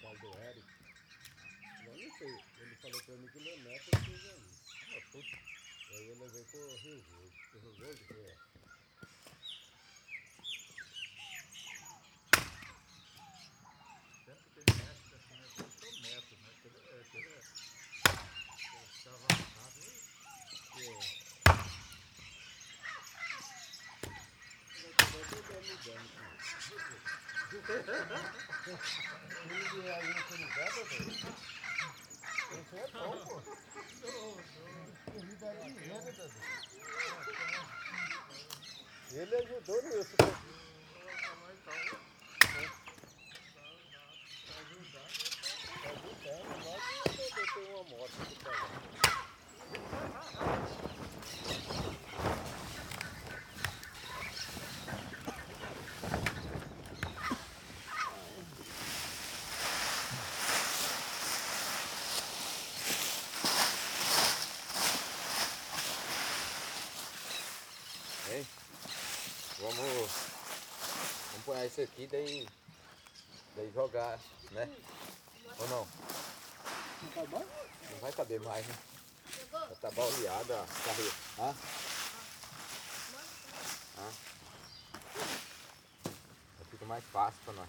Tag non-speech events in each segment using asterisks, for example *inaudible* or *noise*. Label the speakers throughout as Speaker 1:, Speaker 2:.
Speaker 1: causa do Eric. Eu não sei, ele falou pra mim que ele é neto do Benjamin. Ah. Aí eu levei pro Rio Verde. Pro Rio Verde? É.
Speaker 2: Sempre tem neto, assim, né? Eu sou neto, né? Aquele, é, aquele, é, aquele avançado,
Speaker 1: É. Vai ter *laughs* vier aí no Canigada, velho. Isso é bom, pô. Corrida de renda, Dudu. Ele ajudou nisso, pô. Tá ajudando, mas eu tenho uma moto aqui pra lá. Vamos. Vamos pôr isso aqui, daí. Daí jogar, né? Ou não? Não vai caber mais, né? Já tá baleada a carreira. Hã? Hã? Já fica mais fácil pra nós.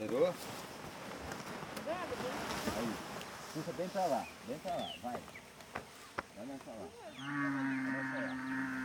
Speaker 1: Entendeu? Aí. Puxa bem pra lá, bem pra lá, vai. Vai nessa lá. Ah. Vai nessa lá.